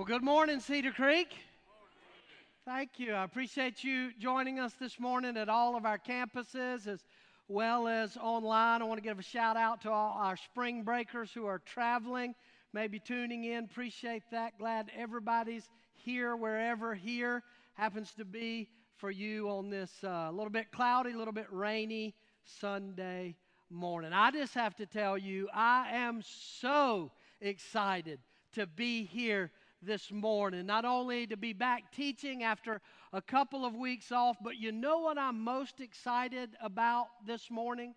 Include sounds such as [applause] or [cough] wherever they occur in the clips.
Well, good morning, Cedar Creek. Thank you. I appreciate you joining us this morning at all of our campuses as well as online. I want to give a shout out to all our spring breakers who are traveling, maybe tuning in. Appreciate that. Glad everybody's here, wherever here happens to be for you on this uh, little bit cloudy, a little bit rainy Sunday morning. I just have to tell you, I am so excited to be here this morning. Not only to be back teaching after a couple of weeks off, but you know what I'm most excited about this morning?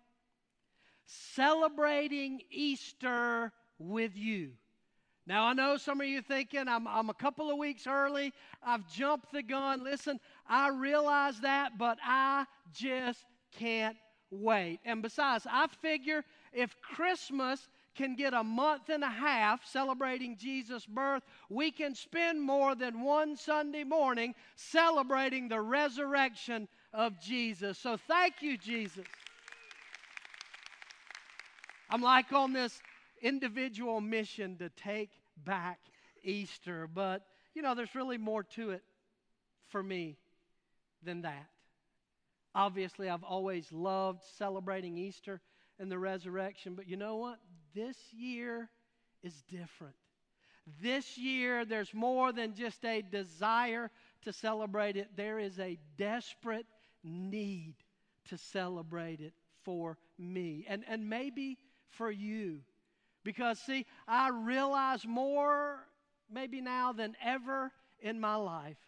Celebrating Easter with you. Now, I know some of you thinking I'm, I'm a couple of weeks early. I've jumped the gun. Listen, I realize that, but I just can't wait. And besides, I figure if Christmas can get a month and a half celebrating Jesus' birth, we can spend more than one Sunday morning celebrating the resurrection of Jesus. So thank you, Jesus. I'm like on this individual mission to take back Easter, but you know, there's really more to it for me than that. Obviously, I've always loved celebrating Easter and the resurrection, but you know what? This year is different. This year, there's more than just a desire to celebrate it, there is a desperate need to celebrate it for me and, and maybe for you. Because, see, I realize more maybe now than ever in my life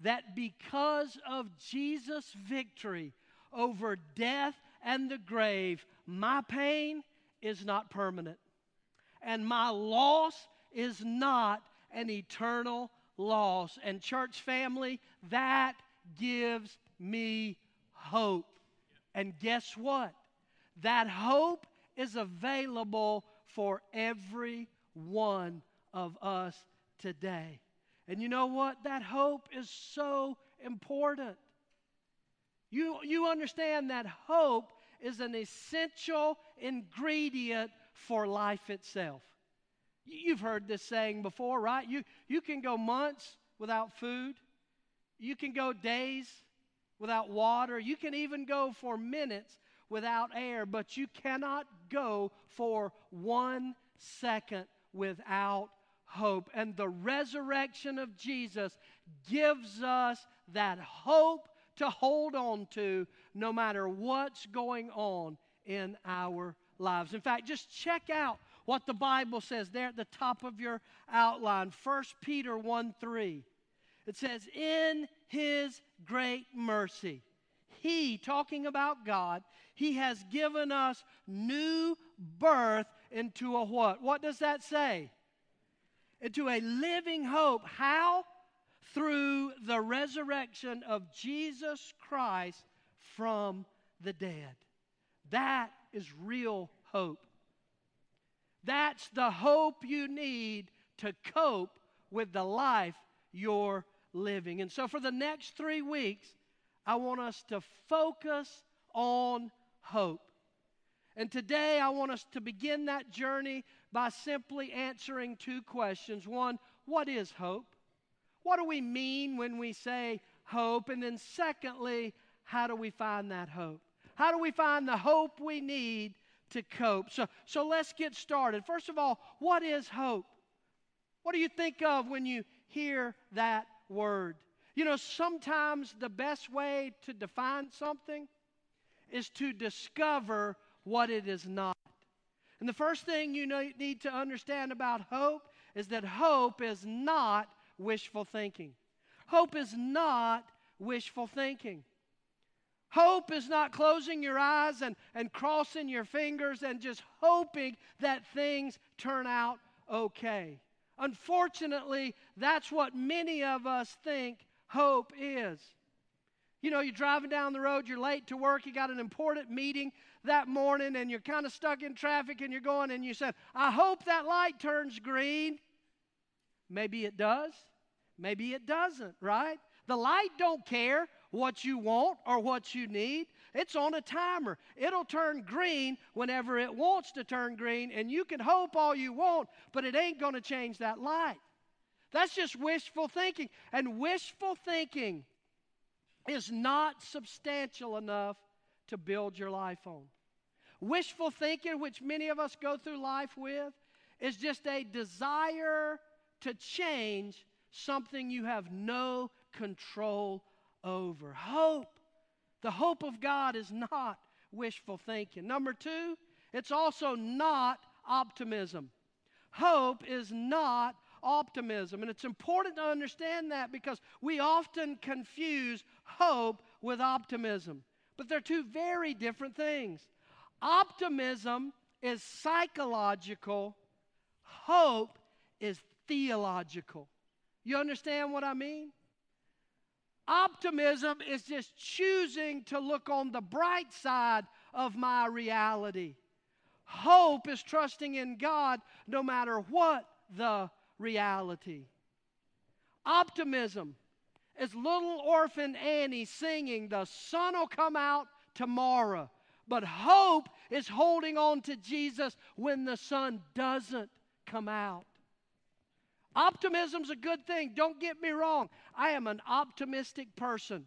that because of Jesus' victory over death and the grave, my pain is not permanent. And my loss is not an eternal loss. And, church family, that gives me hope. And guess what? That hope is available for every one of us today. And you know what? That hope is so important. You, you understand that hope is an essential ingredient for life itself. You've heard this saying before, right? You, you can go months without food, you can go days without water, you can even go for minutes without air, but you cannot go for one second without hope. And the resurrection of Jesus gives us that hope to hold on to no matter what's going on in our lives. In fact, just check out what the Bible says there at the top of your outline 1 Peter 1 3. It says, In his great mercy, he, talking about God, he has given us new birth into a what? What does that say? Into a living hope. How? through the resurrection of Jesus Christ from the dead. That is real hope. That's the hope you need to cope with the life you're living. And so, for the next three weeks, I want us to focus on hope. And today, I want us to begin that journey by simply answering two questions. One, what is hope? What do we mean when we say hope? And then, secondly, how do we find that hope? How do we find the hope we need to cope? So, so let's get started. First of all, what is hope? What do you think of when you hear that word? You know, sometimes the best way to define something is to discover what it is not. And the first thing you need to understand about hope is that hope is not wishful thinking. Hope is not wishful thinking. Hope is not closing your eyes and, and crossing your fingers and just hoping that things turn out okay. Unfortunately, that's what many of us think hope is. You know, you're driving down the road, you're late to work, you got an important meeting that morning, and you're kind of stuck in traffic, and you're going, and you said, I hope that light turns green. Maybe it does, maybe it doesn't, right? The light don't care what you want or what you need. It's on a timer. It'll turn green whenever it wants to turn green, and you can hope all you want, but it ain't going to change that light. That's just wishful thinking. And wishful thinking is not substantial enough to build your life on. Wishful thinking, which many of us go through life with, is just a desire to change something you have no control over. Hope. The hope of God is not wishful thinking. Number two, it's also not optimism. Hope is not optimism. And it's important to understand that because we often confuse hope with optimism. But they're two very different things. Optimism is psychological, hope is theological. You understand what I mean? Optimism is just choosing to look on the bright side of my reality. Hope is trusting in God no matter what the reality. Optimism is little orphan Annie singing, The sun will come out tomorrow. But hope is holding on to Jesus when the sun doesn't come out. Optimism's a good thing. Don't get me wrong. I am an optimistic person.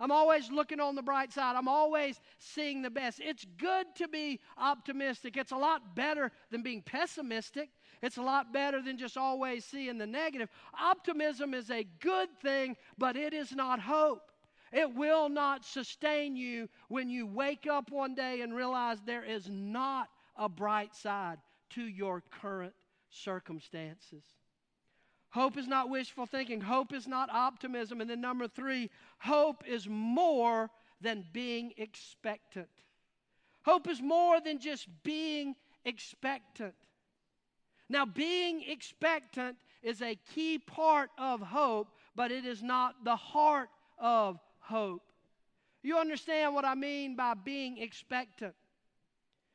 I'm always looking on the bright side. I'm always seeing the best. It's good to be optimistic. It's a lot better than being pessimistic. It's a lot better than just always seeing the negative. Optimism is a good thing, but it is not hope. It will not sustain you when you wake up one day and realize there is not a bright side to your current circumstances. Hope is not wishful thinking. Hope is not optimism. And then, number three, hope is more than being expectant. Hope is more than just being expectant. Now, being expectant is a key part of hope, but it is not the heart of hope. You understand what I mean by being expectant?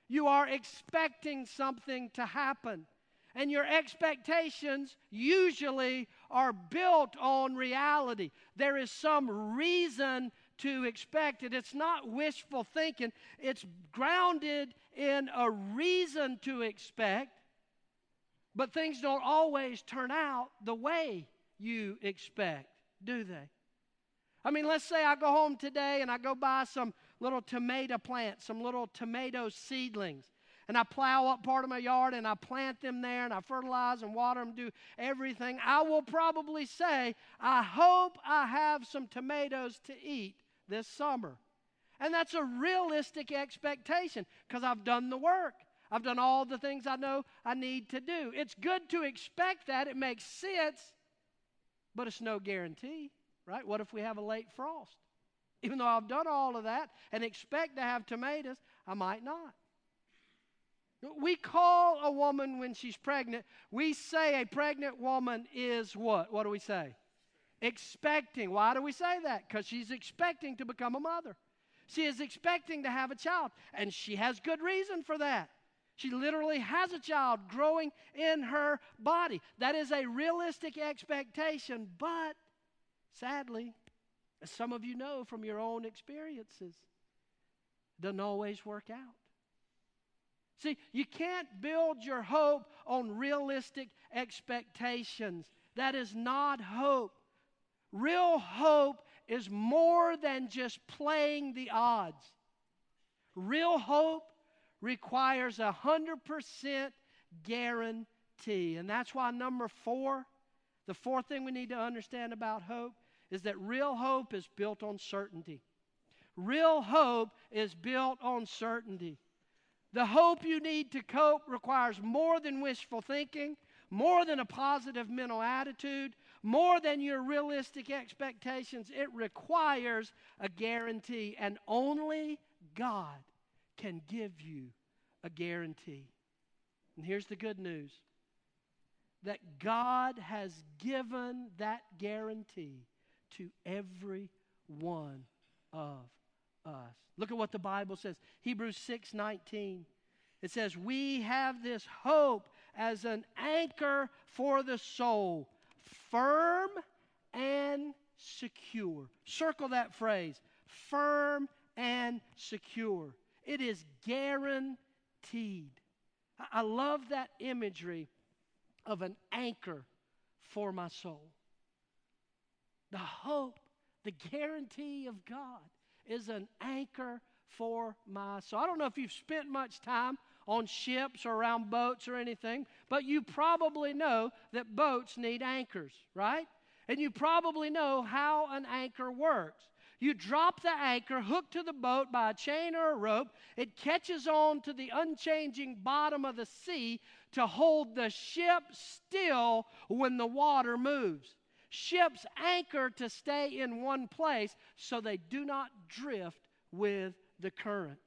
You are expecting something to happen. And your expectations usually are built on reality. There is some reason to expect it. It's not wishful thinking, it's grounded in a reason to expect. But things don't always turn out the way you expect, do they? I mean, let's say I go home today and I go buy some little tomato plants, some little tomato seedlings and I plow up part of my yard and I plant them there and I fertilize and water them, do everything, I will probably say, I hope I have some tomatoes to eat this summer. And that's a realistic expectation because I've done the work. I've done all the things I know I need to do. It's good to expect that, it makes sense, but it's no guarantee, right? What if we have a late frost? Even though I've done all of that and expect to have tomatoes, I might not. We call a woman when she's pregnant, we say a pregnant woman is what? What do we say? Expecting. Why do we say that? Because she's expecting to become a mother. She is expecting to have a child, and she has good reason for that. She literally has a child growing in her body. That is a realistic expectation, but sadly, as some of you know from your own experiences, doesn't always work out. See, you can't build your hope on realistic expectations. That is not hope. Real hope is more than just playing the odds. Real hope requires a 100% guarantee. And that's why, number four, the fourth thing we need to understand about hope is that real hope is built on certainty. Real hope is built on certainty. The hope you need to cope requires more than wishful thinking, more than a positive mental attitude, more than your realistic expectations. It requires a guarantee, and only God can give you a guarantee. And here's the good news that God has given that guarantee to every one of. Look at what the Bible says. Hebrews 6 19. It says, We have this hope as an anchor for the soul, firm and secure. Circle that phrase firm and secure. It is guaranteed. I love that imagery of an anchor for my soul. The hope, the guarantee of God is an anchor for my soul. I don't know if you've spent much time on ships or around boats or anything, but you probably know that boats need anchors, right? And you probably know how an anchor works. You drop the anchor hooked to the boat by a chain or a rope. It catches on to the unchanging bottom of the sea to hold the ship still when the water moves. Ships anchor to stay in one place so they do not drift with the current.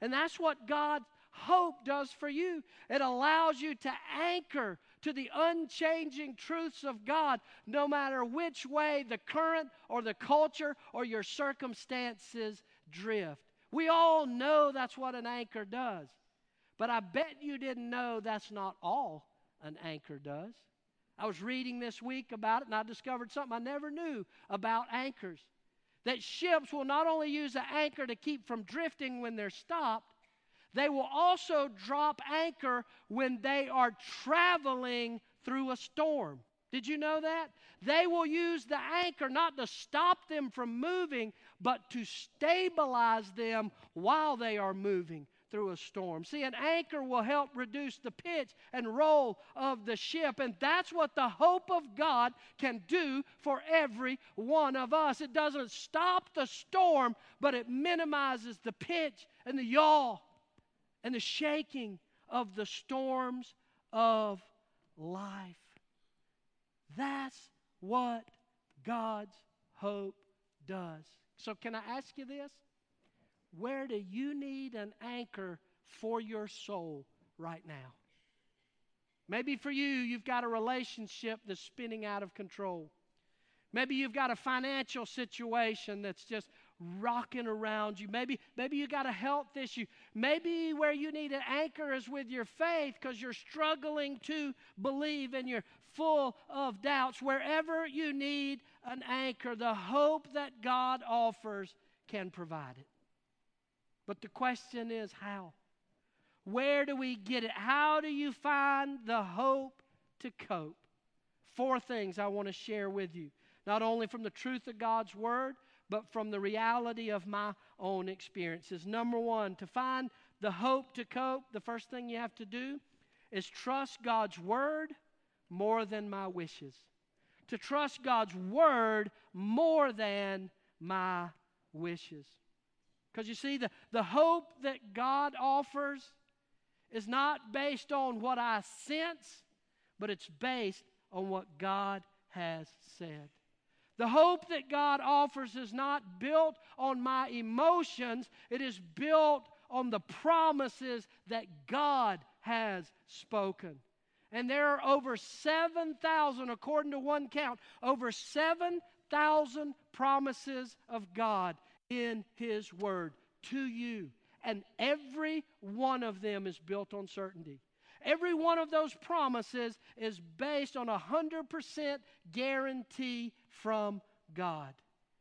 And that's what God's hope does for you. It allows you to anchor to the unchanging truths of God, no matter which way the current or the culture or your circumstances drift. We all know that's what an anchor does. But I bet you didn't know that's not all an anchor does. I was reading this week about it and I discovered something I never knew about anchors. That ships will not only use an anchor to keep from drifting when they're stopped, they will also drop anchor when they are traveling through a storm. Did you know that? They will use the anchor not to stop them from moving, but to stabilize them while they are moving through a storm. See, an anchor will help reduce the pitch and roll of the ship, and that's what the hope of God can do for every one of us. It doesn't stop the storm, but it minimizes the pitch and the yaw and the shaking of the storms of life. That's what God's hope does. So, can I ask you this? Where do you need an anchor for your soul right now? Maybe for you, you've got a relationship that's spinning out of control. Maybe you've got a financial situation that's just rocking around you. Maybe, maybe you got a health issue. Maybe where you need an anchor is with your faith because you're struggling to believe and you're full of doubts. Wherever you need an anchor, the hope that God offers can provide it. But the question is how? Where do we get it? How do you find the hope to cope? Four things I want to share with you, not only from the truth of God's Word but from the reality of my own experiences. Number one, to find the hope to cope, the first thing you have to do is trust God's word more than my wishes. To trust God's word more than my wishes. Because you see, the, the hope that God offers is not based on what I sense, but it's based on what God has said. The hope that God offers is not built on my emotions, it is built on the promises that God has spoken. And there are over 7,000, according to one count, over 7,000 promises of God in His Word to you. And every one of them is built on certainty. Every one of those promises is based on a 100% guarantee from God.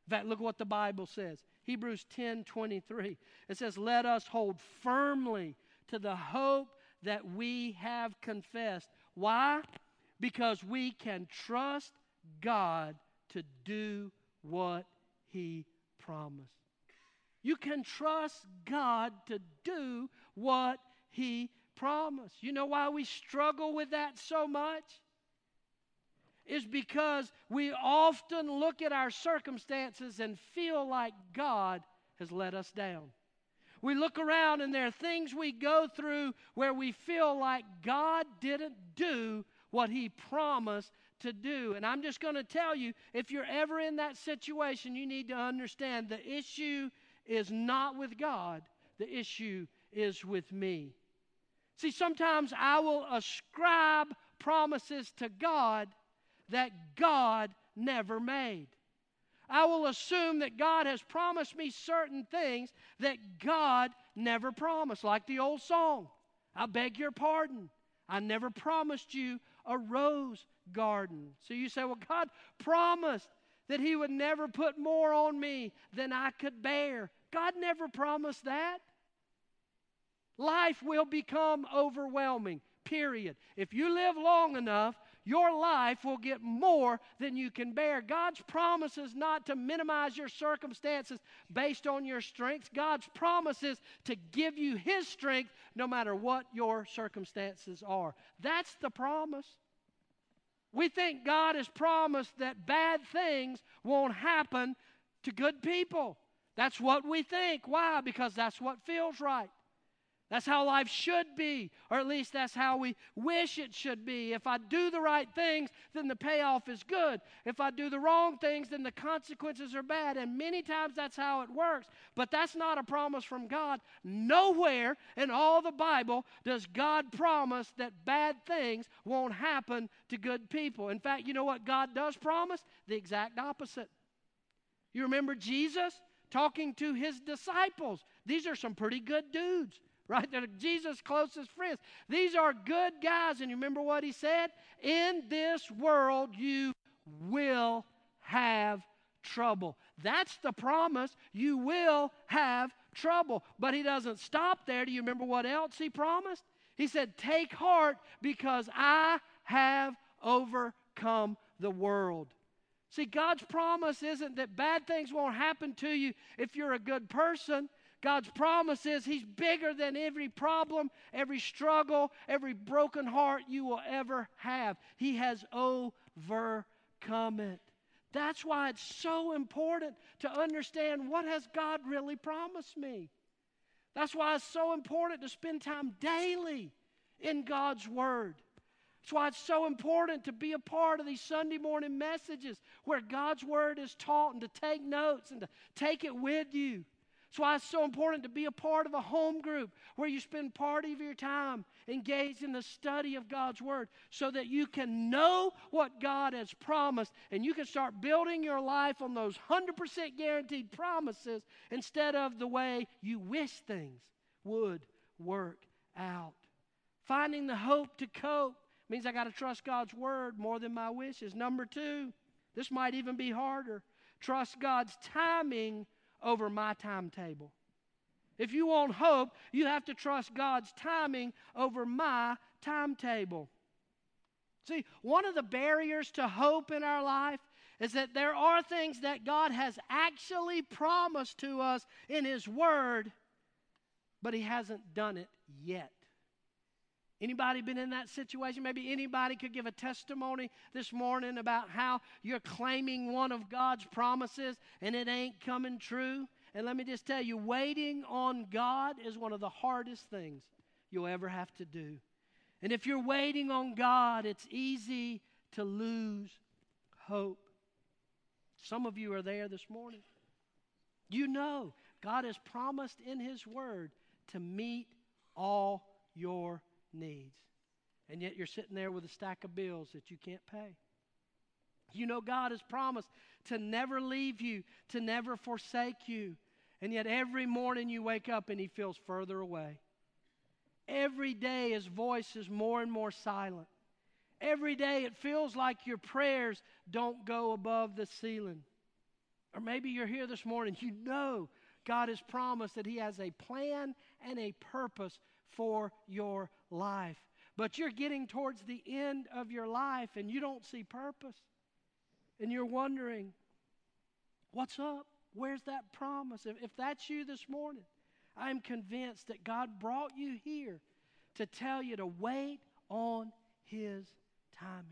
In fact, look what the Bible says. Hebrews 10 23. It says, Let us hold firmly to the hope that we have confessed. Why? Because we can trust God to do what He promised. You can trust God to do what He promised. You know why we struggle with that so much? Is because we often look at our circumstances and feel like God has let us down. We look around and there are things we go through where we feel like God didn't do what He promised to do. And I'm just going to tell you if you're ever in that situation, you need to understand the issue is not with God, the issue is with me. See, sometimes I will ascribe promises to God that God never made. I will assume that God has promised me certain things that God never promised, like the old song I beg your pardon. I never promised you a rose garden. So you say, well, God promised that He would never put more on me than I could bear. God never promised that. Life will become overwhelming, period. If you live long enough, your life will get more than you can bear. God's promise is not to minimize your circumstances based on your strengths. God's promise is to give you His strength no matter what your circumstances are. That's the promise. We think God has promised that bad things won't happen to good people. That's what we think. Why? Because that's what feels right. That's how life should be, or at least that's how we wish it should be. If I do the right things, then the payoff is good. If I do the wrong things, then the consequences are bad. And many times that's how it works. But that's not a promise from God. Nowhere in all the Bible does God promise that bad things won't happen to good people. In fact, you know what God does promise? The exact opposite. You remember Jesus talking to his disciples. These are some pretty good dudes [laughs] right? They're Jesus' closest friends. These are good guys. And you remember what he said? In this world, you will have trouble. That's the promise. You will have trouble. But he doesn't stop there. Do you remember what else he promised? He said, Take heart because I have overcome the world. See, God's promise isn't that bad things won't happen to you if you're a good person. God's promise is He's bigger than every problem, every struggle, every broken heart you will ever have. He has overcome it. That's why it's so important to understand what has God really promised me. That's why it's so important to spend time daily in God's Word. That's why it's so important to be a part of these Sunday morning messages where God's Word is taught and to take notes and to take it with you. That's why it's so important to be a part of a home group where you spend part of your time engaged in the study of God's Word so that you can know what God has promised and you can start building your life on those 100% guaranteed promises instead of the way you wish things would work out. Finding the hope to cope means I got to trust God's Word more than my wishes. Number two, this might even be harder. Trust God's timing over my timetable. If you want hope, you have to trust God's timing over my timetable. See, one of the barriers to hope in our life is that there are things that God has actually promised to us in His Word, but He hasn't done it yet. Anybody been in that situation? Maybe anybody could give a testimony this morning about how you're claiming one of God's promises and it ain't coming true. And let me just tell you, waiting on God is one of the hardest things you'll ever have to do. And if you're waiting on God, it's easy to lose hope. Some of you are there this morning. You know God has promised in His Word to meet all your needs. And yet you're sitting there with a stack of bills that you can't pay. You know, God has promised to never leave you, to never forsake you. And yet every morning you wake up and He feels further away. Every day His voice is more and more silent. Every day it feels like your prayers don't go above the ceiling. Or maybe you're here this morning, you know God has promised that He has a plan and a purpose for your life. But you're getting towards the end of your life and you don't see purpose. And you're wondering, what's up? Where's that promise? If, if that's you this morning, I'm convinced that God brought you here to tell you to wait on His timing.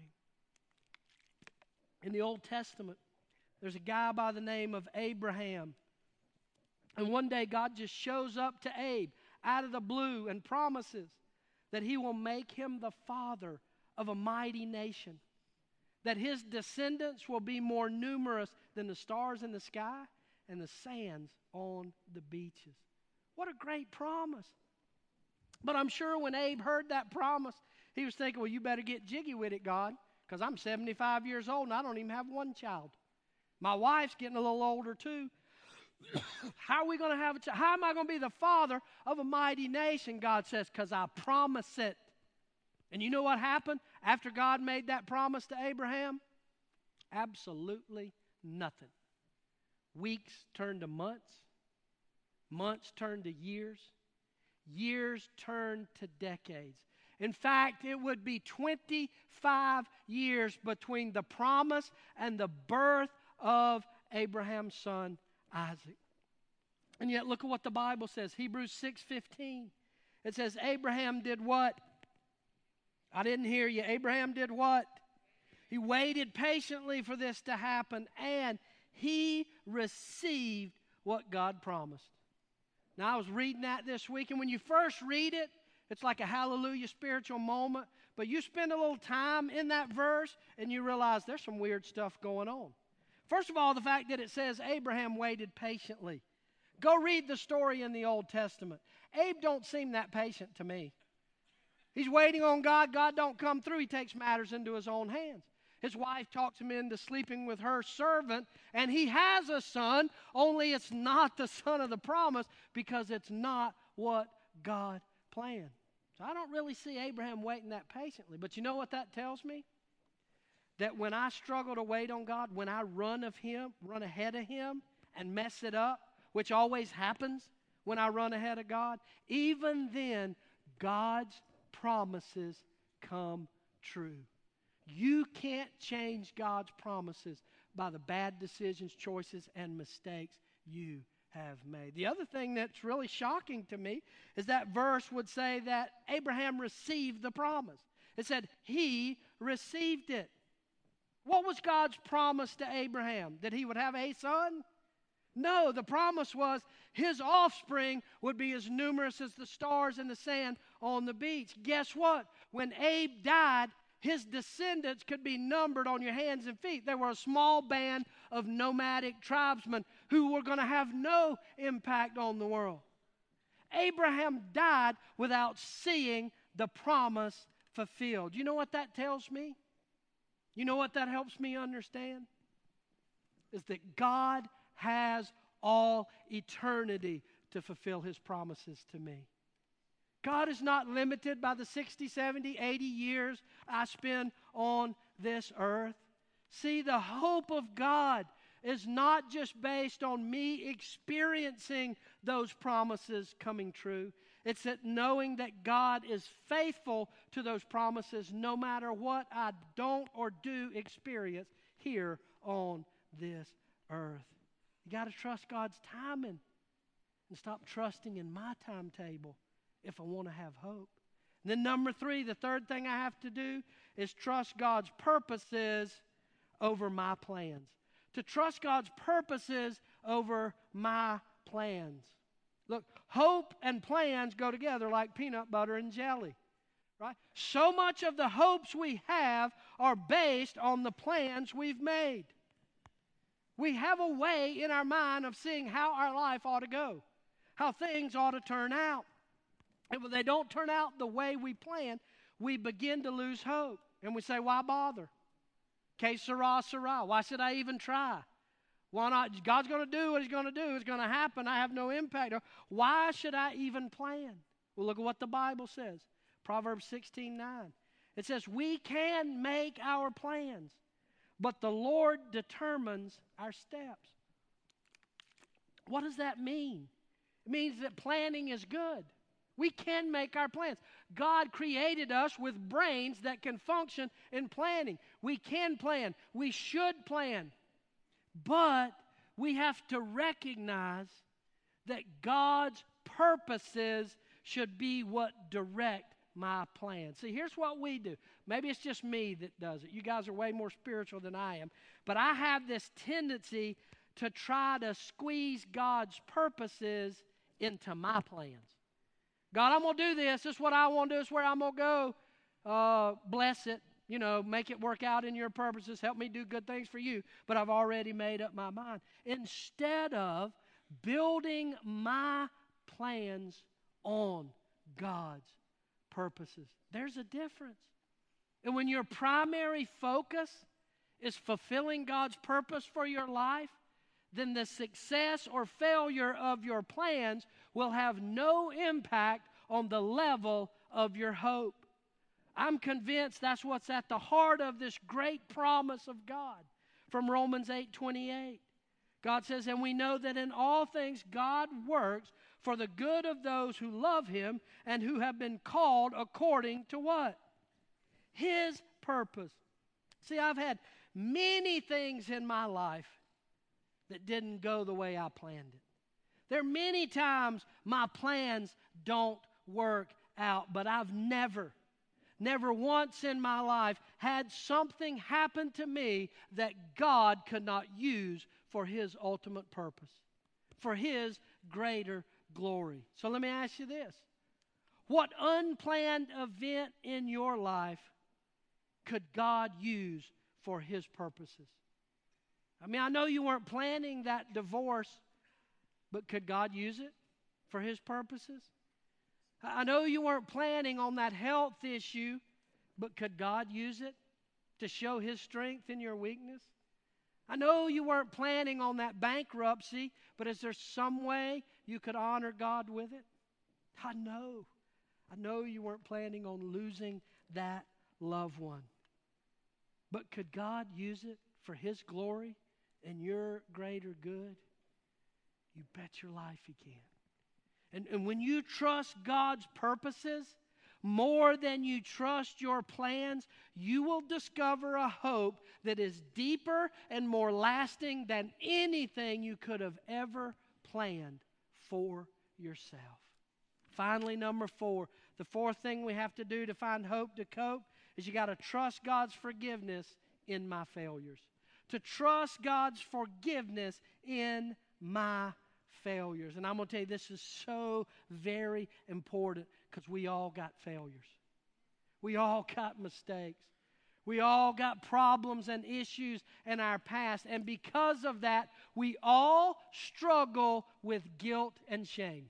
In the Old Testament, there's a guy by the name of Abraham. And one day God just shows up to Abe out of the blue and promises that he will make him the father of a mighty nation, that his descendants will be more numerous than the stars in the sky and the sands on the beaches. What a great promise. But I'm sure when Abe heard that promise, he was thinking, well, you better get jiggy with it, God, because I'm 75 years old and I don't even have one child. My wife's getting a little older too. How are we going to have a child? How am I going to be the father of a mighty nation? God says, because I promise it. And you know what happened after God made that promise to Abraham? Absolutely nothing. Weeks turned to months, months turned to years, years turned to decades. In fact, it would be 25 years between the promise and the birth of Abraham's son Isaac. And yet look at what the Bible says. Hebrews 6:15. It says Abraham did what? I didn't hear you. Abraham did what? He waited patiently for this to happen and he received what God promised. Now, I was reading that this week, and when you first read it, it's like a hallelujah spiritual moment. But you spend a little time in that verse, and you realize there's some weird stuff going on. First of all, the fact that it says Abraham waited patiently. Go read the story in the Old Testament. Abe don't seem that patient to me. He's waiting on God. God don't come through. He takes matters into his own hands. His wife talks him into sleeping with her servant, and he has a son, only it's not the son of the promise because it's not what God planned. So I don't really see Abraham waiting that patiently. But you know what that tells me? That when I struggle to wait on God, when I run of him, run ahead of him and mess it up, which always happens when I run ahead of God, even then God's promises come true. You can't change God's promises by the bad decisions, choices, and mistakes you have made. The other thing that's really shocking to me is that verse would say that Abraham received the promise. It said he received it. What was God's promise to Abraham? That he would have a son? No, the promise was his offspring would be as numerous as the stars in the sand on the beach. Guess what? When Abe died, his descendants could be numbered on your hands and feet. They were a small band of nomadic tribesmen who were going to have no impact on the world. Abraham died without seeing the promise fulfilled. You know what that tells me? You know what that helps me understand? Is that God has all eternity to fulfill his promises to me. God is not limited by the 60, 70, 80 years I spend on this earth. See, the hope of God is not just based on me experiencing those promises coming true. It's that knowing that God is faithful to those promises no matter what I don't or do experience here on this earth. You got to trust God's timing and stop trusting in my timetable if I want to have hope. And then, number three, the third thing I have to do is trust God's purposes over my plans. To trust God's purposes over my plans. Look, hope and plans go together like peanut butter and jelly. Right? So much of the hopes we have are based on the plans we've made. We have a way in our mind of seeing how our life ought to go, how things ought to turn out. And when they don't turn out the way we plan, we begin to lose hope. And we say, why bother? Que sera, sera. Why should I even try? Why not? God's going to do what He's going to do. It's going to happen. I have no impact. Or Why should I even plan? Well, look at what the Bible says. Proverbs 16 9. It says, We can make our plans, but the Lord determines our steps. What does that mean? It means that planning is good. We can make our plans. God created us with brains that can function in planning. We can plan. We should plan. But we have to recognize that God's purposes should be what direct my plan. See, here's what we do. Maybe it's just me that does it. You guys are way more spiritual than I am. But I have this tendency to try to squeeze God's purposes into my plans. God, I'm going to do this. This is what I want to do. This is where I'm going to go. Uh, bless it. You know, make it work out in your purposes. Help me do good things for you. But I've already made up my mind. Instead of building my plans on God's purposes, there's a difference. And when your primary focus is fulfilling God's purpose for your life, then the success or failure of your plans will have no impact on the level of your hope. I'm convinced that's what's at the heart of this great promise of God from Romans 8 28. God says, And we know that in all things God works for the good of those who love him and who have been called according to what? His purpose. See, I've had many things in my life that didn't go the way I planned it. There are many times my plans don't work out, but I've never, never once in my life had something happen to me that God could not use for His ultimate purpose, for His greater glory. So let me ask you this What unplanned event in your life could God use for His purposes? I mean, I know you weren't planning that divorce, but could God use it for His purposes? I know you weren't planning on that health issue, but could God use it to show His strength in your weakness? I know you weren't planning on that bankruptcy, but is there some way you could honor God with it? I know. I know you weren't planning on losing that loved one. But could God use it for His glory and your greater good? You bet your life He can. And, and when you trust God's purposes more than you trust your plans, you will discover a hope that is deeper and more lasting than anything you could have ever planned for yourself. Finally, number four, the fourth thing we have to do to find hope to cope is you got to trust God's forgiveness in my failures. To trust God's forgiveness in my failures. And I'm going to tell you, this is so very important because we all got failures. We all got mistakes. We all got problems and issues in our past. And because of that, we all struggle with guilt and shame.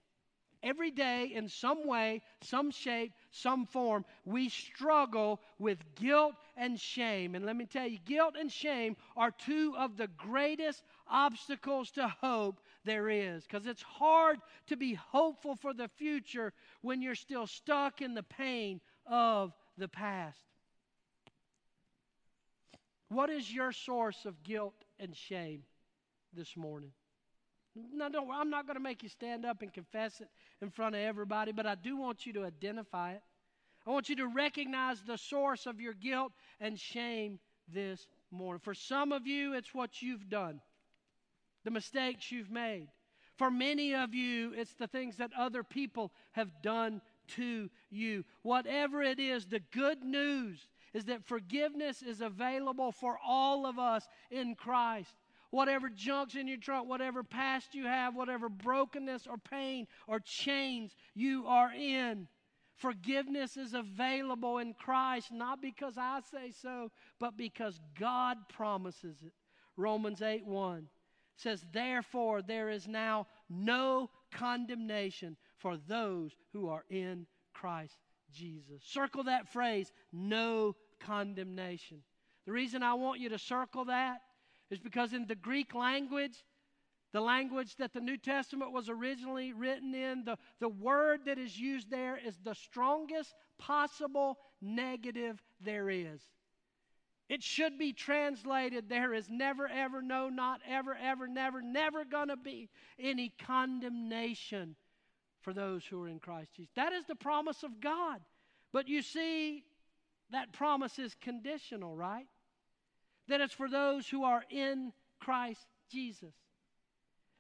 Every day, in some way, some shape, some form, we struggle with guilt and shame. And let me tell you, guilt and shame are two of the greatest obstacles to hope there is. Because it's hard to be hopeful for the future when you're still stuck in the pain of the past. What is your source of guilt and shame this morning? No, don't, worry. I'm not going to make you stand up and confess it in front of everybody, but I do want you to identify it. I want you to recognize the source of your guilt and shame this morning. For some of you, it's what you've done, the mistakes you've made. For many of you, it's the things that other people have done to you. Whatever it is, the good news is that forgiveness is available for all of us in Christ. Whatever junk's in your trunk, whatever past you have, whatever brokenness or pain or chains you are in, forgiveness is available in Christ, not because I say so, but because God promises it. Romans 8 1 says, Therefore, there is now no condemnation for those who are in Christ Jesus. Circle that phrase, no condemnation. The reason I want you to circle that is because in the Greek language, the language that the New Testament was originally written in, the, the word that is used there is the strongest possible negative there is. It should be translated there is never, ever, no, not ever, ever, never, never going to be any condemnation for those who are in Christ Jesus. That is the promise of God. But you see, that promise is conditional, right? That it's for those who are in Christ Jesus.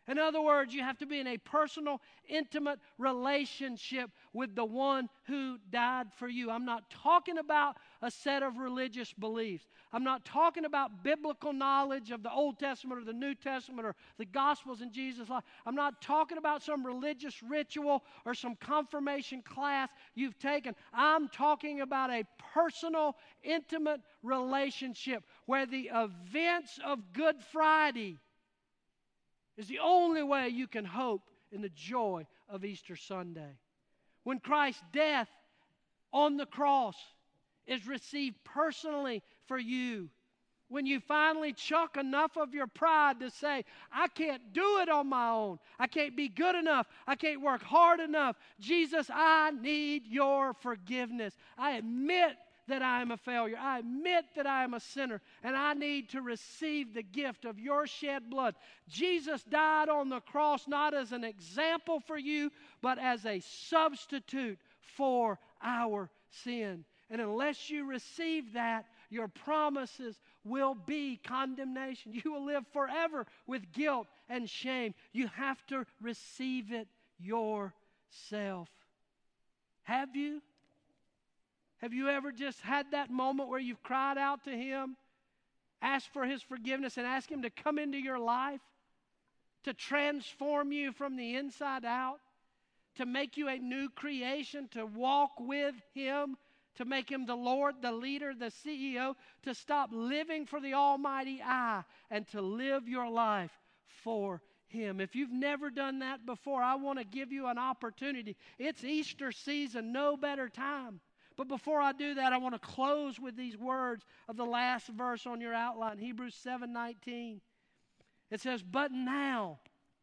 In other words, you have to be in a personal, intimate relationship with the one who died for you. I'm not talking about a set of religious beliefs. I'm not talking about biblical knowledge of the Old Testament or the New Testament or the Gospels in Jesus' life. I'm not talking about some religious ritual or some confirmation class you've taken. I'm talking about a personal, intimate relationship where the events of Good Friday is the only way you can hope in the joy of Easter Sunday. When Christ's death on the cross is received personally for you, when you finally chuck enough of your pride to say, I can't do it on my own. I can't be good enough. I can't work hard enough. Jesus, I need your forgiveness. I admit that I am a failure. I admit that I am a sinner and I need to receive the gift of your shed blood. Jesus died on the cross not as an example for you, but as a substitute for our sin. And unless you receive that, your promises will be condemnation. You will live forever with guilt and shame. You have to receive it yourself. Have you? Have you ever just had that moment where you've cried out to Him, asked for His forgiveness, and asked Him to come into your life, to transform you from the inside out, to make you a new creation, to walk with Him, to make Him the Lord, the leader, the CEO, to stop living for the Almighty I, and to live your life for him. If you've never done that before, I want to give you an opportunity. It's Easter season, no better time. But before I do that, I want to close with these words of the last verse on your outline, Hebrews 7:19. It says, "But now,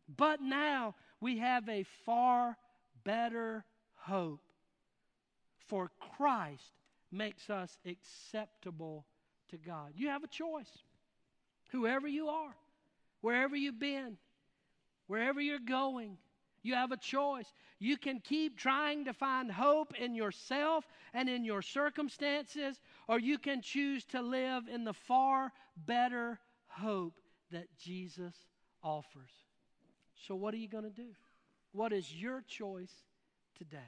but now we have a far better hope. For Christ makes us acceptable to God." You have a choice. Whoever you are, wherever you've been, wherever you're going, you have a choice. You can keep trying to find hope in yourself and in your circumstances, or you can choose to live in the far better hope that Jesus offers. So, what are you going to do? What is your choice today?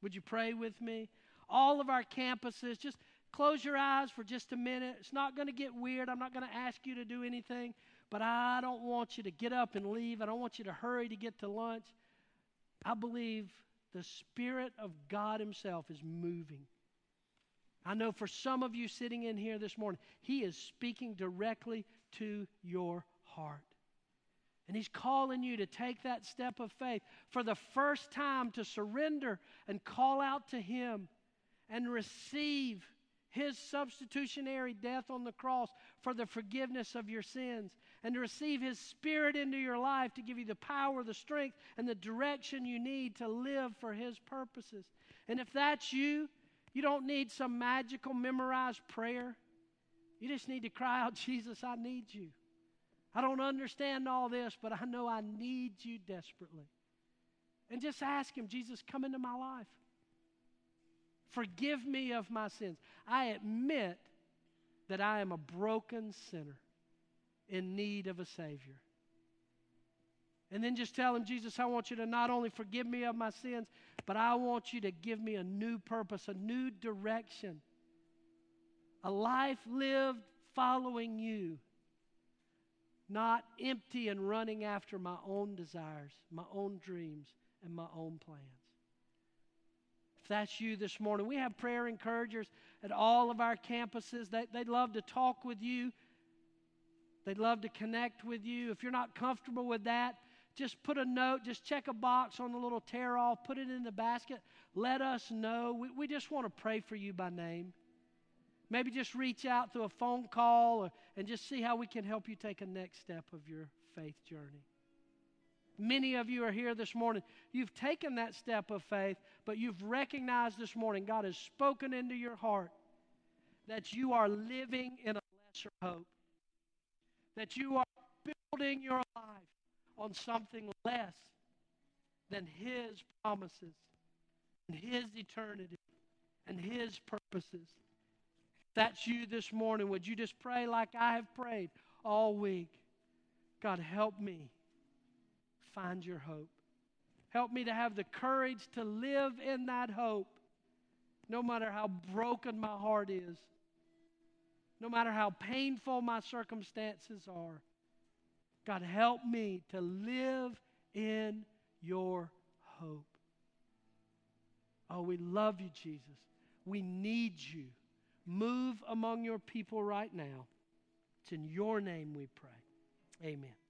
Would you pray with me? All of our campuses, just close your eyes for just a minute. It's not going to get weird. I'm not going to ask you to do anything, but I don't want you to get up and leave. I don't want you to hurry to get to lunch. I believe the Spirit of God Himself is moving. I know for some of you sitting in here this morning, He is speaking directly to your heart. And He's calling you to take that step of faith for the first time to surrender and call out to Him and receive His substitutionary death on the cross for the forgiveness of your sins and to receive His Spirit into your life to give you the power, the strength, and the direction you need to live for His purposes. And if that's you, you don't need some magical memorized prayer. You just need to cry out, Jesus, I need you. I don't understand all this, but I know I need you desperately. And just ask Him, Jesus, come into my life. Forgive me of my sins. I admit that I am a broken sinner in need of a Savior. And then just tell him, Jesus, I want you to not only forgive me of my sins, but I want you to give me a new purpose, a new direction, a life lived following you, not empty and running after my own desires, my own dreams, and my own plans. If that's you this morning, we have prayer encouragers at all of our campuses. They, they'd love to talk with you They'd love to connect with you. If you're not comfortable with that, just put a note, just check a box on the little tear off, put it in the basket. Let us know. We, we just want to pray for you by name. Maybe just reach out through a phone call or, and just see how we can help you take a next step of your faith journey. Many of you are here this morning. You've taken that step of faith, but you've recognized this morning God has spoken into your heart that you are living in a lesser hope that you are building your life on something less than His promises and His eternity and His purposes. That's you this morning, would you just pray like I have prayed all week? God, help me find your hope. Help me to have the courage to live in that hope, no matter how broken my heart is no matter how painful my circumstances are. God, help me to live in your hope. Oh, we love you, Jesus. We need you. Move among your people right now. It's in your name we pray. Amen.